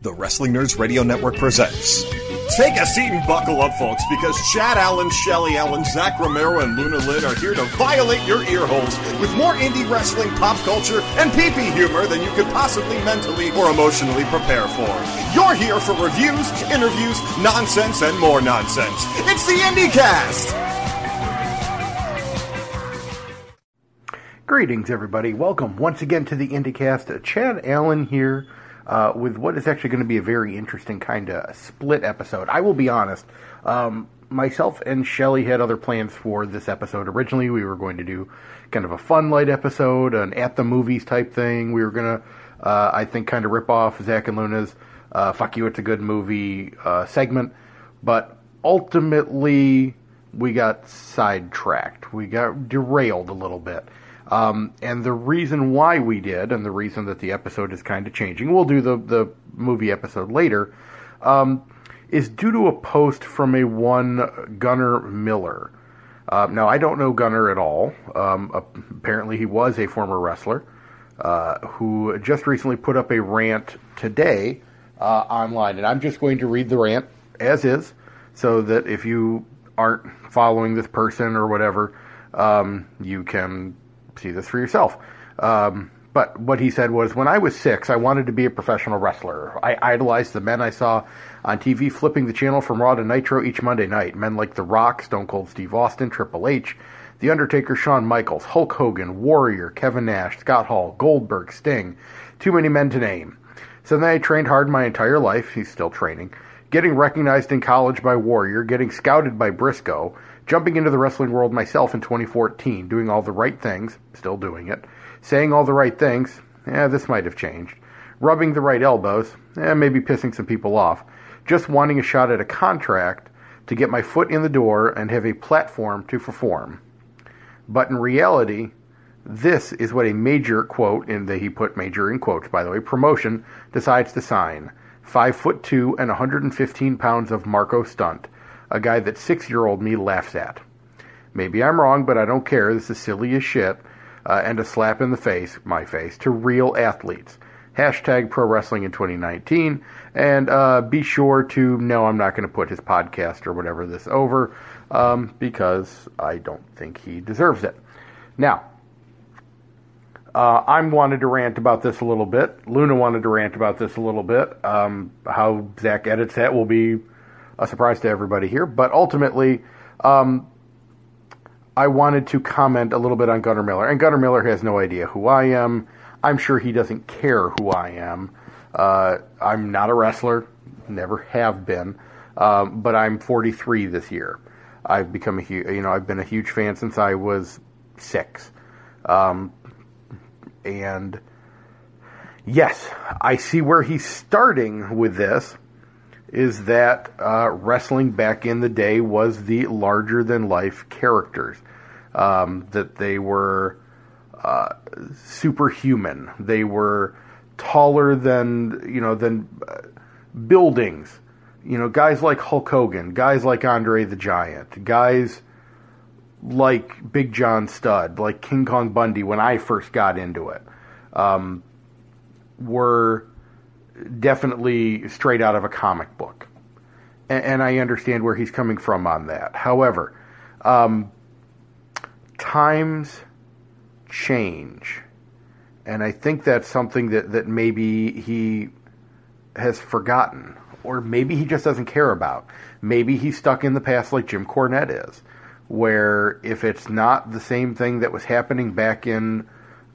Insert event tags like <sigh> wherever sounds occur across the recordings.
The Wrestling Nerds Radio Network presents. Take a seat and buckle up, folks, because Chad Allen, Shelly Allen, Zach Romero, and Luna Lynn are here to violate your ear holes with more indie wrestling, pop culture, and pee-pee humor than you could possibly mentally or emotionally prepare for. You're here for reviews, interviews, nonsense, and more nonsense. It's the IndieCast! Greetings, everybody. Welcome once again to the IndieCast. Chad Allen here uh, with what is actually going to be a very interesting kind of split episode. I will be honest. Um, myself and Shelly had other plans for this episode. Originally, we were going to do kind of a fun light episode, an at the movies type thing. We were going to, uh, I think, kind of rip off Zach and Luna's uh, "Fuck You, It's a Good Movie" uh, segment, but ultimately we got sidetracked. We got derailed a little bit. Um, and the reason why we did, and the reason that the episode is kind of changing, we'll do the, the movie episode later, um, is due to a post from a one Gunner Miller. Uh, now, I don't know Gunner at all. Um, apparently, he was a former wrestler uh, who just recently put up a rant today uh, online. And I'm just going to read the rant as is so that if you aren't following this person or whatever, um, you can see this for yourself. Um, but what he said was, when I was six, I wanted to be a professional wrestler. I idolized the men I saw on TV flipping the channel from Raw to Nitro each Monday night. Men like The Rock, Stone Cold Steve Austin, Triple H, The Undertaker, Shawn Michaels, Hulk Hogan, Warrior, Kevin Nash, Scott Hall, Goldberg, Sting. Too many men to name. So then I trained hard my entire life. He's still training. Getting recognized in college by Warrior, getting scouted by Briscoe, jumping into the wrestling world myself in 2014, doing all the right things, still doing it, saying all the right things, eh, this might have changed, rubbing the right elbows, eh, maybe pissing some people off, just wanting a shot at a contract to get my foot in the door and have a platform to perform. But in reality, this is what a major quote, the he put major in quotes by the way, promotion decides to sign. Five foot two and 115 pounds of Marko Stunt a guy that six year old me laughs at. Maybe I'm wrong, but I don't care. This is silly as shit uh, and a slap in the face, my face, to real athletes. Hashtag pro wrestling in 2019. And uh, be sure to no, I'm not going to put his podcast or whatever this over um, because I don't think he deserves it. Now, uh, I wanted to rant about this a little bit. Luna wanted to rant about this a little bit. Um, how Zach edits that will be a surprise to everybody here. But ultimately, um, I wanted to comment a little bit on Gunner Miller. And Gunner Miller has no idea who I am. I'm sure he doesn't care who I am. Uh, I'm not a wrestler, never have been, um, but I'm 43 this year. I've become a huge, you know, I've been a huge fan since I was six. Um, and yes, I see where he's starting with this is that uh, wrestling back in the day was the larger than life characters. Um, that they were uh, superhuman. They were taller than you know than uh, buildings. You know, guys like Hulk Hogan, guys like Andre the Giant, guys like Big John Studd, like King Kong Bundy when I first got into it, um, were definitely straight out of a comic book. And, and I understand where he's coming from on that. However, um, times change. And I think that's something that, that maybe he has forgotten, or maybe he just doesn't care about. Maybe he's stuck in the past like Jim Cornette is, where if it's not the same thing that was happening back in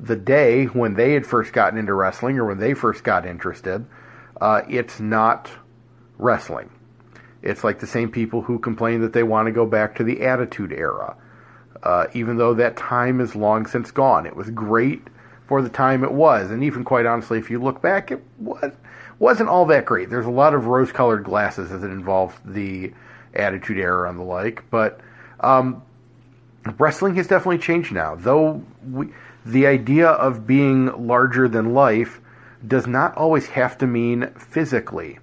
the day when they had first gotten into wrestling or when they first got interested, uh, it's not wrestling. It's like the same people who complain that they want to go back to the Attitude Era, uh, even though that time is long since gone. It was great for the time it was, and even quite honestly, if you look back, it was wasn't all that great. There's a lot of rose-colored glasses as it involved the Attitude Era and the like, but um, wrestling has definitely changed now. Though we, the idea of being larger than life does not always have to mean physically.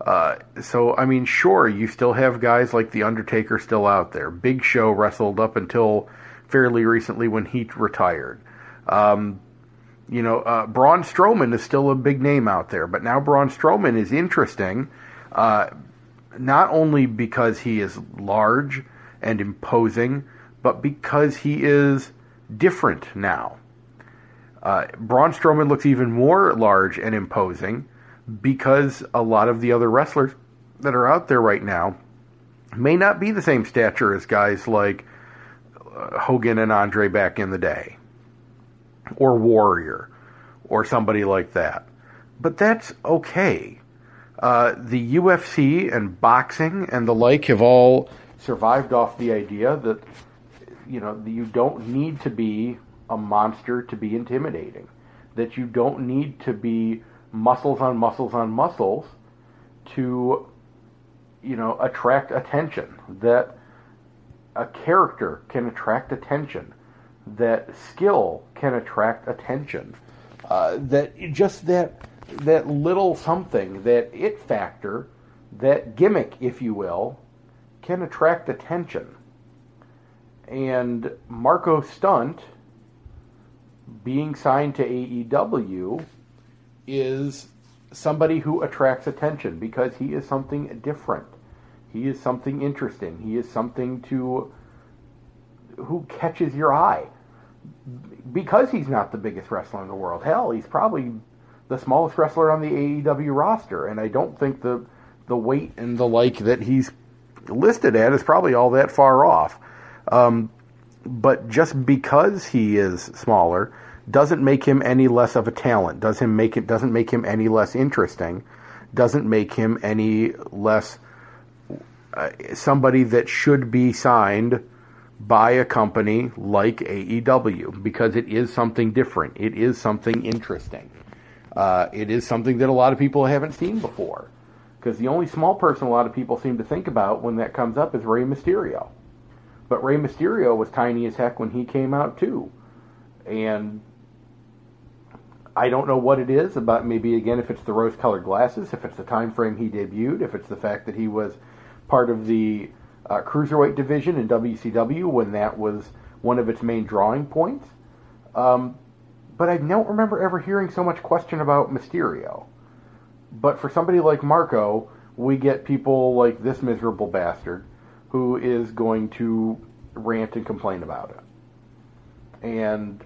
Uh, so, I mean, sure, you still have guys like The Undertaker still out there. Big Show wrestled up until fairly recently when he retired. Um, You know, uh, Braun Strowman is still a big name out there, but now Braun Strowman is interesting, uh, not only because he is large and imposing, but because he is different now. Uh, Braun Strowman looks even more large and imposing because a lot of the other wrestlers that are out there right now may not be the same stature as guys like uh, Hogan and Andre back in the day, or Warrior, or somebody like that. But that's okay. Uh, the UFC and boxing and the like have all survived off the idea that you know you don't need to be a monster to be intimidating. That you don't need to be muscles on muscles on muscles to you know attract attention. That a character can attract attention. That skill can attract attention. Uh, that just that that little something, that it factor, that gimmick, if you will, can attract attention. And Marko Stunt being signed to AEW is somebody who attracts attention because he is something different. He is something interesting. He is something to who catches your eye because he's not the biggest wrestler in the world. Hell, he's probably the smallest wrestler on the AEW roster, and I don't think the the weight and the like that he's listed at is probably all that far off. Um, but just because he is smaller doesn't make him any less of a talent. Does him make it doesn't make him any less interesting. Doesn't make him any less uh, somebody that should be signed by a company like AEW because it is something different. It is something interesting. Uh, it is something that a lot of people haven't seen before. Because the only small person a lot of people seem to think about when that comes up is Rey Mysterio. But Rey Mysterio was tiny as heck when he came out too. And I don't know what it is about maybe again if it's the rose colored glasses, if it's the time frame he debuted, if it's the fact that he was part of the uh, cruiserweight division in WCW when that was one of its main drawing points. Um, but I don't remember ever hearing so much question about Mysterio. But for somebody like Marko, we get people like this miserable bastard who is going to rant and complain about it. And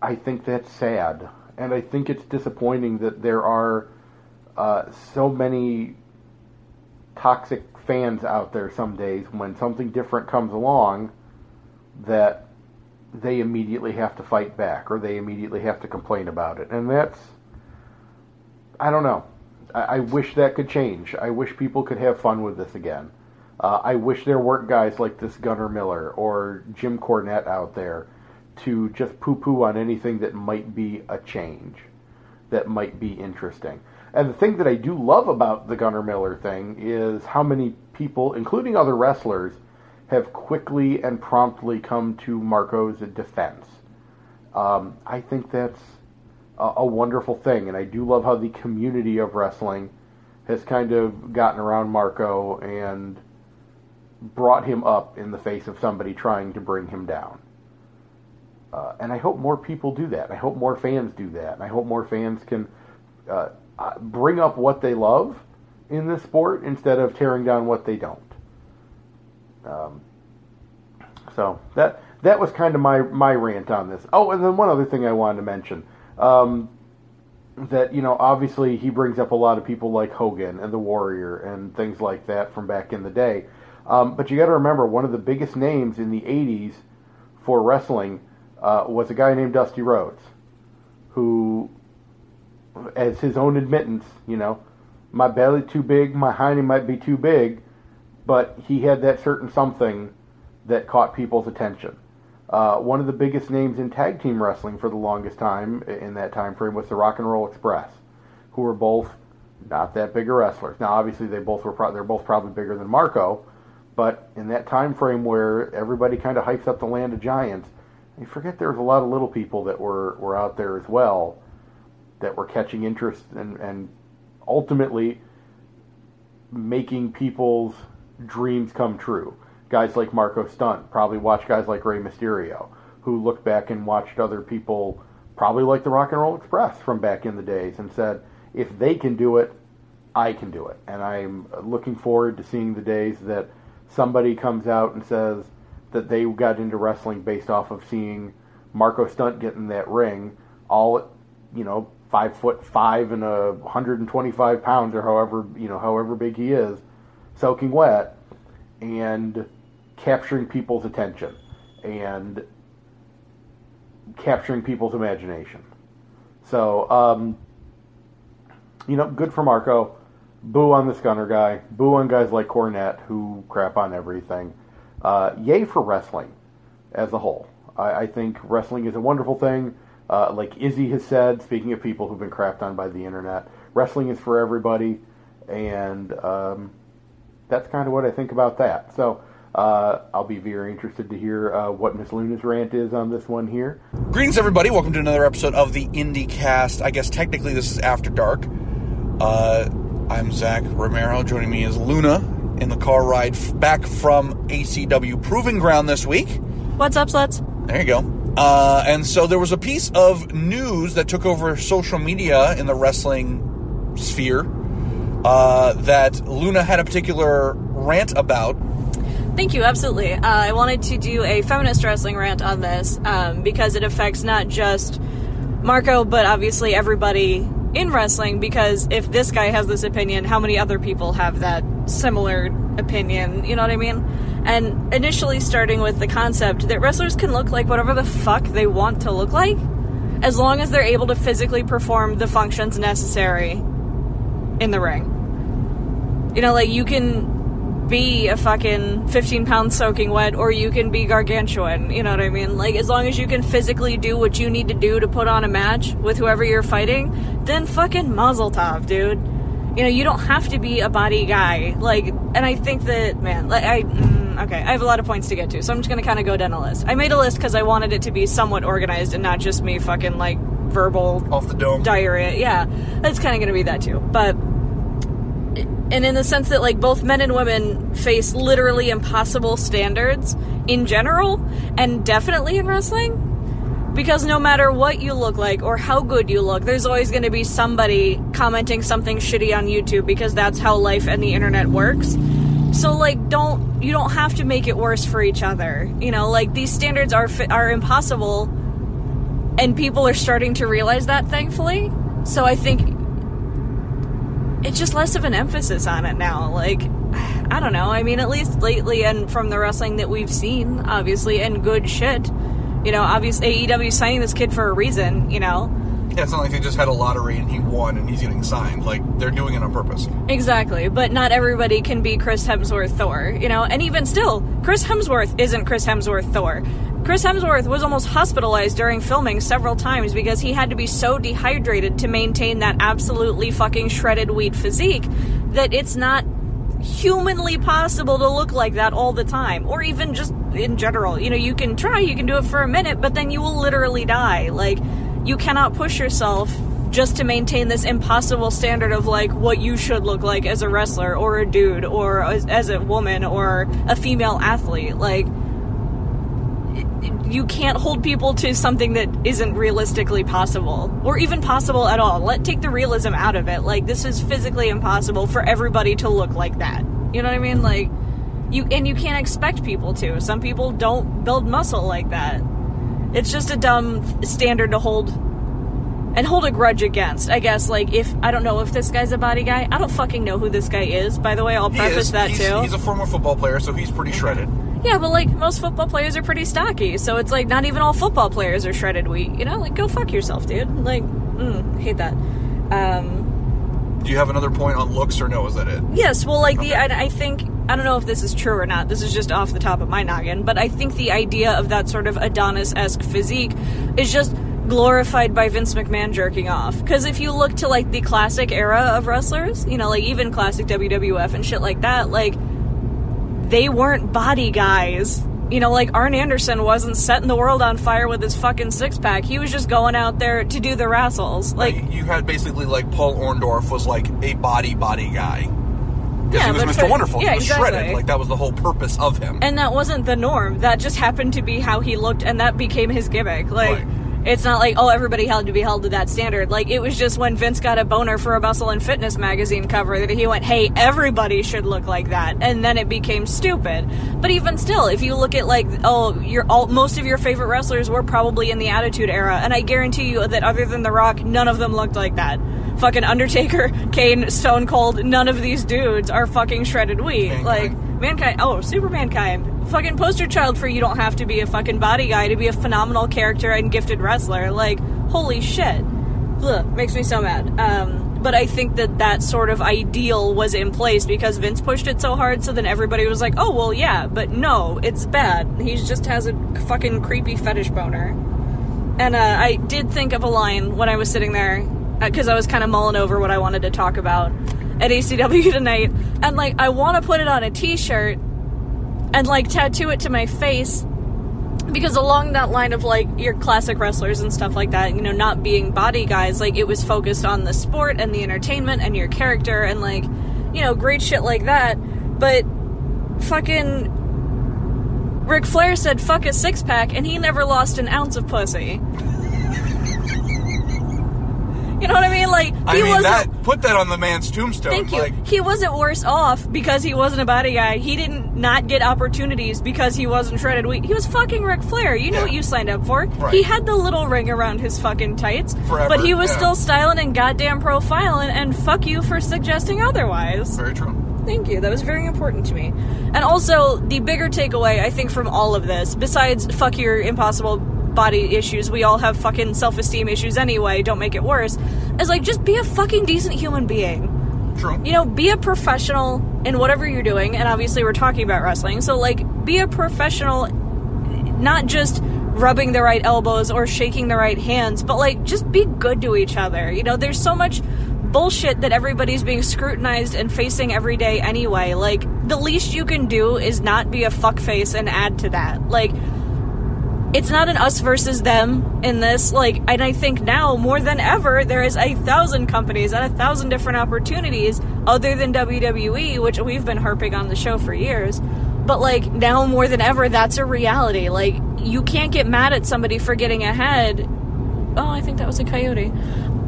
I think that's sad. And I think it's disappointing that there are uh, so many toxic fans out there some days when something different comes along that they immediately have to fight back or they immediately have to complain about it. And that's, I don't know. I, I wish that could change. I wish people could have fun with this again. Uh, I wish there weren't guys like this Gunner Miller or Jim Cornette out there to just poo poo on anything that might be a change, that might be interesting. And the thing that I do love about the Gunner Miller thing is how many people, including other wrestlers, have quickly and promptly come to Marko's defense. Um, I think that's a, a, wonderful thing, and I do love how the community of wrestling has kind of gotten around Marko and brought him up in the face of somebody trying to bring him down. Uh, and I hope more people do that. I hope more fans do that. And I hope more fans can uh, uh, bring up what they love in this sport instead of tearing down what they don't. Um, so that that was kind of my my rant on this. Oh, and then one other thing I wanted to mention. Um, that you know, obviously he brings up a lot of people like Hogan and the Warrior and things like that from back in the day. Um, but you got to remember, one of the biggest names in the '80s for wrestling uh, was a guy named Dusty Rhodes, who as his own admittance, you know, my belly too big, my hiney might be too big, but he had that certain something that caught people's attention. Uh, one of the biggest names in tag team wrestling for the longest time in that time frame was the Rock and Roll Express, who were both not that big of wrestlers. Now, obviously, they both were pro- they're both probably bigger than Marko, but in that time frame where everybody kind of hypes up the land of giants, you forget there was a lot of little people that were were out there as well that were catching interest and, and ultimately making people's dreams come true. Guys like Marko Stunt probably watched guys like Rey Mysterio, who looked back and watched other people probably like the Rock and Roll Express from back in the days, and said, if they can do it, I can do it. And I'm looking forward to seeing the days that somebody comes out and says that they got into wrestling based off of seeing Marko Stunt get in that ring, all you know, five foot five and a 125 pounds or however you know however big he is, soaking wet, and capturing people's attention and capturing people's imagination. So, um, you know, good for Marko. Boo on the Gunner guy. Boo on guys like Cornette who crap on everything. Uh, yay for wrestling as a whole. I, I think wrestling is a wonderful thing. Uh, like Izzy has said, speaking of people who've been crapped on by the internet, wrestling is for everybody, and um, that's kind of what I think about that. So uh, I'll be very interested to hear uh, what Miss Luna's rant is on this one here. Greetings, everybody. Welcome to another episode of the IndieCast. I guess technically this is After Dark. I'm Zach Romero. Joining me is Luna in the car ride back from ACW Proving Ground this week. What's up, sluts? There you go. Uh, and so there was a piece of news that took over social media in the wrestling sphere uh, that Luna had a particular rant about. Thank you, absolutely. Uh, I wanted to do a feminist wrestling rant on this um, because it affects not just Marko, but obviously everybody in wrestling. Because if this guy has this opinion, how many other people have that similar opinion? You know what I mean? And initially, starting with the concept that wrestlers can look like whatever the fuck they want to look like, as long as they're able to physically perform the functions necessary in the ring. You know, like you can be a fucking 15 pound soaking wet or you can be gargantuan. You know what I mean? Like, as long as you can physically do what you need to do to put on a match with whoever you're fighting, then fucking mazel tov, dude. You know, you don't have to be a body guy. Like, and I think that, man, like, I, mm, okay, I have a lot of points to get to, so I'm just gonna kind of go down a list. I made a list because I wanted it to be somewhat organized and not just me fucking, like, verbal Off the dome. diarrhea. Yeah, it's kind of to be that too. But and in the sense that like both men and women face literally impossible standards in general and definitely in wrestling. Because no matter what you look like or how good you look there's always going to be somebody commenting something shitty on YouTube because that's how life and the internet works. So like don't you don't have to make it worse for each other you know? Like these standards are are impossible and people are starting to realize that thankfully. So i think it's just less of an emphasis on it now like i don't know i mean at least lately and from the wrestling that we've seen obviously and good shit. You know obviously aew signing this kid for a reason you know Yeah, it's not like they just had a lottery and he won and he's getting signed. Like, they're doing it on purpose. Exactly, but not everybody can be Chris Hemsworth Thor, you know? And even still, Chris Hemsworth isn't Chris Hemsworth Thor. Chris Hemsworth was almost hospitalized during filming several times because he had to be so dehydrated to maintain that absolutely fucking shredded wheat physique that it's not humanly possible to look like that all the time or even just in general. You know, you can try, you can do it for a minute, but then you will literally die. Like you cannot push yourself just to maintain this impossible standard of like what you should look like as a wrestler or a dude or as, as a woman or a female athlete. Like you can't hold people to something that isn't realistically possible or even possible at all. Let take the realism out of it. Like this is physically impossible for everybody to look like that. You know what i mean? Like you and you can't expect people to. Some people don't build muscle like that it's just a dumb standard to hold and hold a grudge against. I guess like if I don't know if this guy's a body guy. I don't fucking know who this guy is. By the way, I'll preface that he's, too. He's a former football player, so he's pretty shredded. yeah, but like most football players are pretty stocky, so it's like not even all football players are shredded wheat. You know, like go fuck yourself, dude. Like, mm, hate that. Um, Do you have another point on looks, or no? Is that it? Yes, well, like the I, I think I don't know if this is true or not. This is just off the top of my noggin, but I think the idea of that sort of Adonis-esque physique is just glorified by Vince McMahon jerking off. Because if you look to like the classic era of wrestlers, you know, like even classic WWF and shit like that, like they weren't body guys. You know, like Arn Anderson wasn't setting the world on fire with his fucking six pack. He was just going out there to do the wrestles. Like you had basically like Paul Orndorff was like a body body guy. Because Yeah, he was Mr. Wonderful. yeah, he was exactly. shredded. Like that was the whole purpose of him. and that wasn't the norm. That just happened to be how he looked, and that became his gimmick. Like, Right. It's not like, oh, everybody had to be held to that standard. Like, it was just when Vince got a boner for a Muscle and Fitness magazine cover that he went, hey, everybody should look like that. And then it became stupid. But even still, if you look at, like, oh, your all, most of your favorite wrestlers were probably in the Attitude Era. And I guarantee you that other than The Rock, none of them looked like that. Fucking Undertaker, Kane, Stone Cold, none of these dudes are fucking shredded wheat. Mankind. Like, Mankind, oh, super mankind. Fucking poster child for you don't have to be a fucking body guy to be a phenomenal character and gifted wrestler. Like, holy shit. Ugh, makes me so mad. Um, but I think that that sort of ideal was in place because Vince pushed it so hard, so then everybody was like, oh, well, yeah, but no, it's bad. He just has a fucking creepy fetish boner. And uh, I did think of a line when I was sitting there Uh, because I was kind of mulling over what I wanted to talk about at ACW <laughs> tonight, and like I want to put it on a T-shirt and like tattoo it to my face because along that line of like your classic wrestlers and stuff like that, you know, not being body guys, like it was focused on the sport and the entertainment and your character and like you know great shit like that, but fucking. Ric Flair said fuck a six pack and he never lost an ounce of pussy. You know what I mean? Like I he mean, wasn't. that put that on the man's tombstone. Thank you. Like, he wasn't worse off because he wasn't a body guy. He didn't not get opportunities because he wasn't shredded wheat. He was fucking Ric Flair. You know Yeah. what you signed up for. Right. He had the little ring around his fucking tights, Forever, but he was yeah. still styling and goddamn profiling. And fuck you for suggesting otherwise. very true. Thank you. That was very important to me. And also, the bigger takeaway, I think, from all of this, besides fuck your impossible body issues, we all have fucking self esteem issues anyway, don't make it worse, is like just be a fucking decent human being. True. You know, be a professional in whatever you're doing, and obviously we're talking about wrestling, so like, be a professional, not just rubbing the right elbows or shaking the right hands, but like, just be good to each other. You know, there's so much bullshit that everybody's being scrutinized and facing every day anyway. Like, the least you can do is not be a fuckface and add to that. Like, it's not an us versus them in this like and i think now more than ever there is a thousand companies and a thousand different opportunities other than wwe which we've been harping on the show for years. But like now more than ever that's a reality. Like you can't get mad at somebody for getting ahead. Oh i think that was a coyote.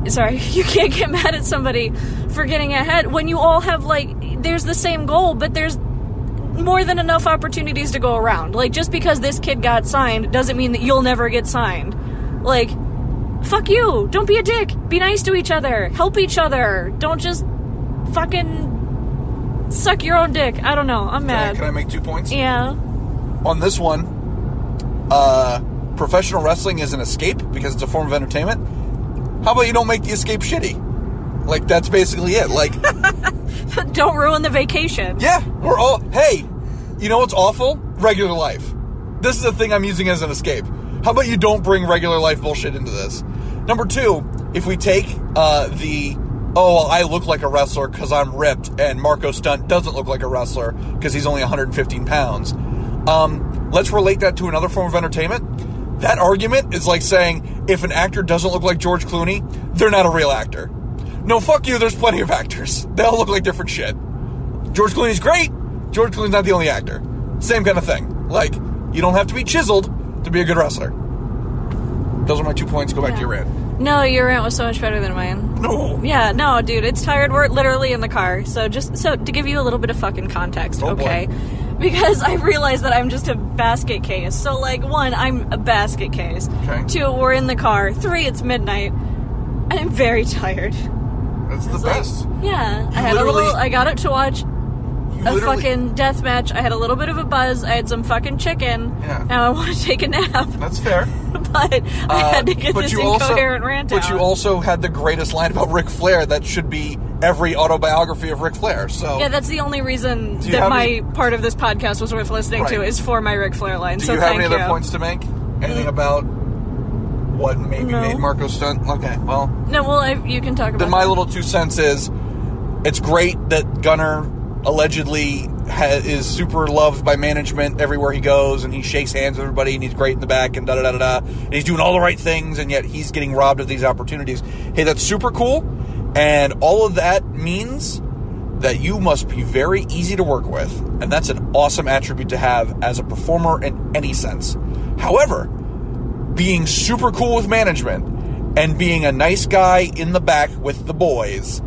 Sorry. <laughs> You can't get mad at somebody for getting ahead when you all have like there's the same goal but there's more than enough opportunities to go around. Like, just because this kid got signed doesn't mean that you'll never get signed. Like, fuck you. Don't be a dick. Be nice to each other. Help each other. Don't just fucking suck your own dick. I don't know. I'm Can I, mad. can I make two points? yeah. On this one, uh, professional wrestling is an escape because it's a form of entertainment. How about you don't make the escape shitty? Like, that's basically it. Like, <laughs> don't ruin the vacation. Yeah, we're all. Hey, you know what's awful? Regular life. This is the thing I'm using as an escape. How about you don't bring regular life bullshit into this? Number two, if we take uh, the oh, well, I look like a wrestler because I'm ripped, and Marko Stunt doesn't look like a wrestler because he's only 115 pounds. Um, let's relate that to another form of entertainment. That argument is like saying if an actor doesn't look like George Clooney, they're not a real actor. No, fuck you. There's plenty of actors. They all look like different shit. George Clooney's great. George Clooney's not the only actor. Same kind of thing. Like, you don't have to be chiseled to be a good wrestler. Those are my two points. Go back to your rant. No, your rant was so much better than mine. No. Yeah, no, dude, it's tired. We're literally in the car. So just so to give you a little bit of fucking context, Oh, boy. okay? Because <laughs> I realize that I'm just a basket case. So like one, I'm a basket case. Okay. Two, we're in the car. Three, it's midnight. And I'm very tired. That's the like- best. yeah. I had a little I got up to watch a fucking death match. I had a little bit of a buzz. I had some fucking chicken. Yeah. Now I want to take a nap. That's fair. <laughs> but I Uh, had to get this incoherent rant but out. you also had the greatest line about Ric Flair that should be every autobiography of Ric Flair. So Yeah, that's the only reason that my any- part of this podcast was worth listening to is for my Ric Flair line. do so you have thank any other you. points to make? Anything about what maybe No. made Marko Stunt? Okay, well, No, well, I, you can talk about. then my that. little two cents is it's great that Gunner allegedly ha- is super loved by management everywhere he goes and he shakes hands with everybody and he's great in the back and da da da da da and he's doing all the right things and yet he's getting robbed of these opportunities hey that's super cool and all of that means that you must be very easy to work with and that's an awesome attribute to have as a performer in any sense however being super cool with management and being a nice guy in the back with the boys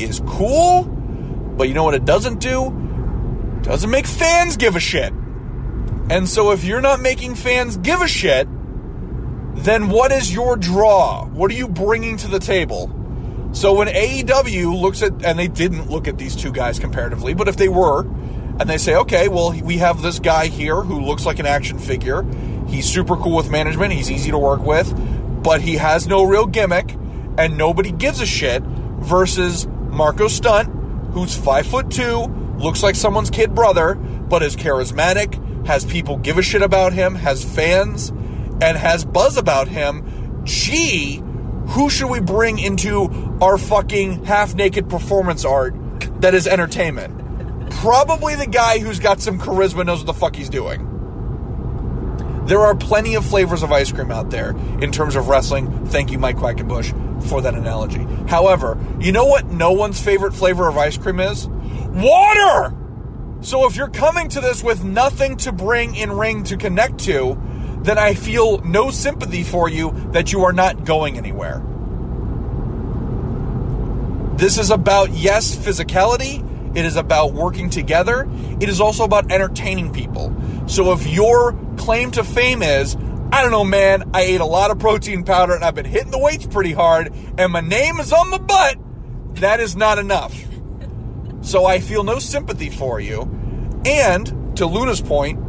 is cool, but you know what it doesn't do? Doesn't make fans give a shit. And so if you're not making fans give a shit, then what is your draw? What are you bringing to the table? So when AEW looks at, and they didn't look at these two guys comparatively, but if they were, and they say, okay, well, we have this guy here who looks like an action figure. He's super cool with management. He's easy to work with, but he has no real gimmick, and nobody gives a shit. Versus Marko Stunt, who's five foot two, looks like someone's kid brother, but is charismatic, has people give a shit about him, has fans, and has buzz about him. Gee, who should we bring into our fucking half naked performance art that is entertainment? Probably the guy who's got some charisma, knows what the fuck he's doing. There are plenty of flavors of ice cream out there in terms of wrestling. Thank you, Mike Quackenbush, for that analogy. However, you know what no one's favorite flavor of ice cream is? Water! So if you're coming to this with nothing to bring in ring to connect to, then I feel no sympathy for you that you are not going anywhere. This is about, yes, physicality. It is about working together. It is also about entertaining people. So if your claim to fame is, I don't know, man, I ate a lot of protein powder and I've been hitting the weights pretty hard and my name is on the butt, that is not enough. So I feel no sympathy for you. And to Luna's point,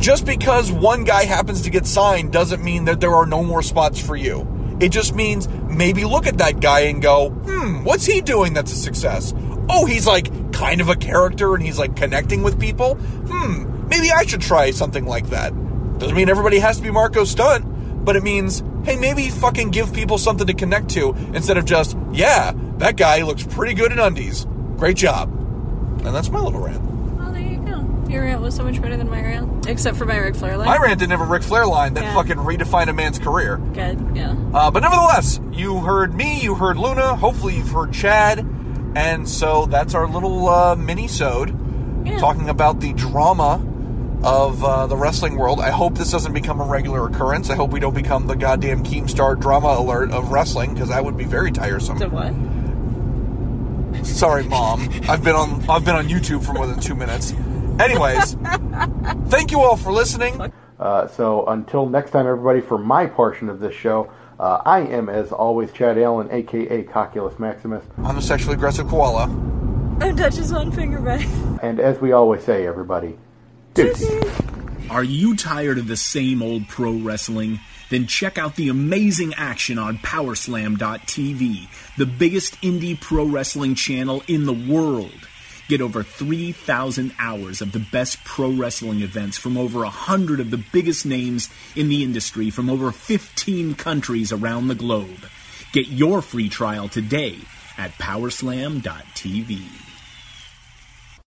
just because one guy happens to get signed doesn't mean that there are no more spots for you. It just means maybe look at that guy and go, hmm, what's he doing that's a success? Oh, he's like kind of a character and he's like connecting with people. Hmm, maybe I should try something like that. Doesn't mean everybody has to be Marko Stunt, but it means, hey, maybe fucking give people something to connect to instead of just, yeah, that guy looks pretty good in undies. Great job. And that's my little rant. Well, there you go. Your rant was so much better than my rant, except for my Ric Flair line. My rant didn't have a Ric Flair line that Yeah. fucking redefined a man's career. Good, yeah. Uh, but nevertheless, you heard me, you heard Luna, hopefully you've heard Chad, and so that's our little uh, mini-sode Yeah. talking about the drama of uh, the wrestling world. I hope this doesn't become a regular occurrence. I hope we don't become the goddamn Keemstar drama alert of wrestling because that would be very tiresome. So what? Sorry, mom. I've been on I've been on YouTube for more than two minutes. Anyways, thank you all for listening. Uh, so until next time, everybody, for my portion of this show, uh, I am, as always, Chad Allen, aka Cocculus Maximus. I'm the sexually aggressive koala. I'm his one finger back. And as we always say, everybody, deuces. Are you tired of the same old pro wrestling? Then check out the amazing action on Powerslam.tv, the biggest indie pro wrestling channel in the world. Get over 3,000 hours of the best pro wrestling events from over 100 of the biggest names in the industry from over 15 countries around the globe. Get your free trial today at Powerslam.tv.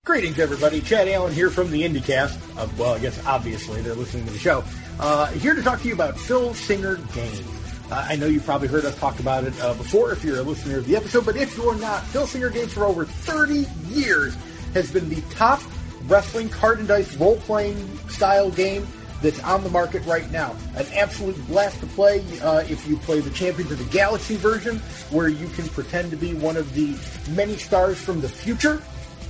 Greetings, everybody. Chad Allen here from the IndieCast. Uh, well, I guess obviously they're listening to the show. Uh, here to talk to you about Fil Singer Games. Uh, I know you've probably heard us talk about it uh, before if you're a listener of the episode, but if you're not, Fil Singer Games for over 30 years has been the top wrestling card and dice role playing style game that's on the market right now. An absolute blast to play uh, if you play the Champions of the Galaxy version, where you can pretend to be one of the many stars from the future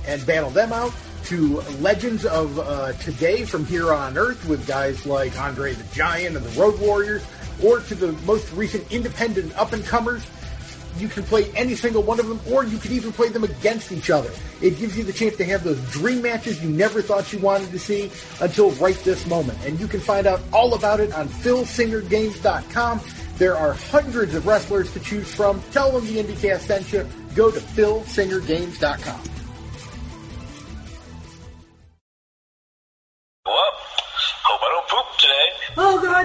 and battle them out to legends of uh, today from here on Earth with guys like Andre the Giant and the Road Warriors, or to the most recent independent up and comers. You can play any single one of them, or you could even play them against each other. It gives you the chance to have those dream matches you never thought you wanted to see until right this moment. And you can find out all about it on FilSingerGames.com. There are hundreds of wrestlers to choose from. Tell them the IndieCast sent you. Go to FilSingerGames.com.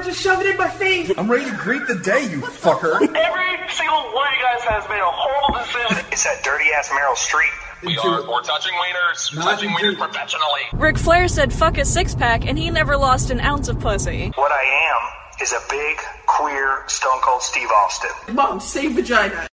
just shove it in my face! I'm ready to greet the day, you fucker. Every single one of you guys has made a horrible decision. It's that dirty ass Meryl Streep. We are we're touching wieners, touching wieners professionally. Ric Flair said fuck a six pack and he never lost an ounce of pussy. What I am is a big queer Stone Cold Steve Austin. Mom, say vagina.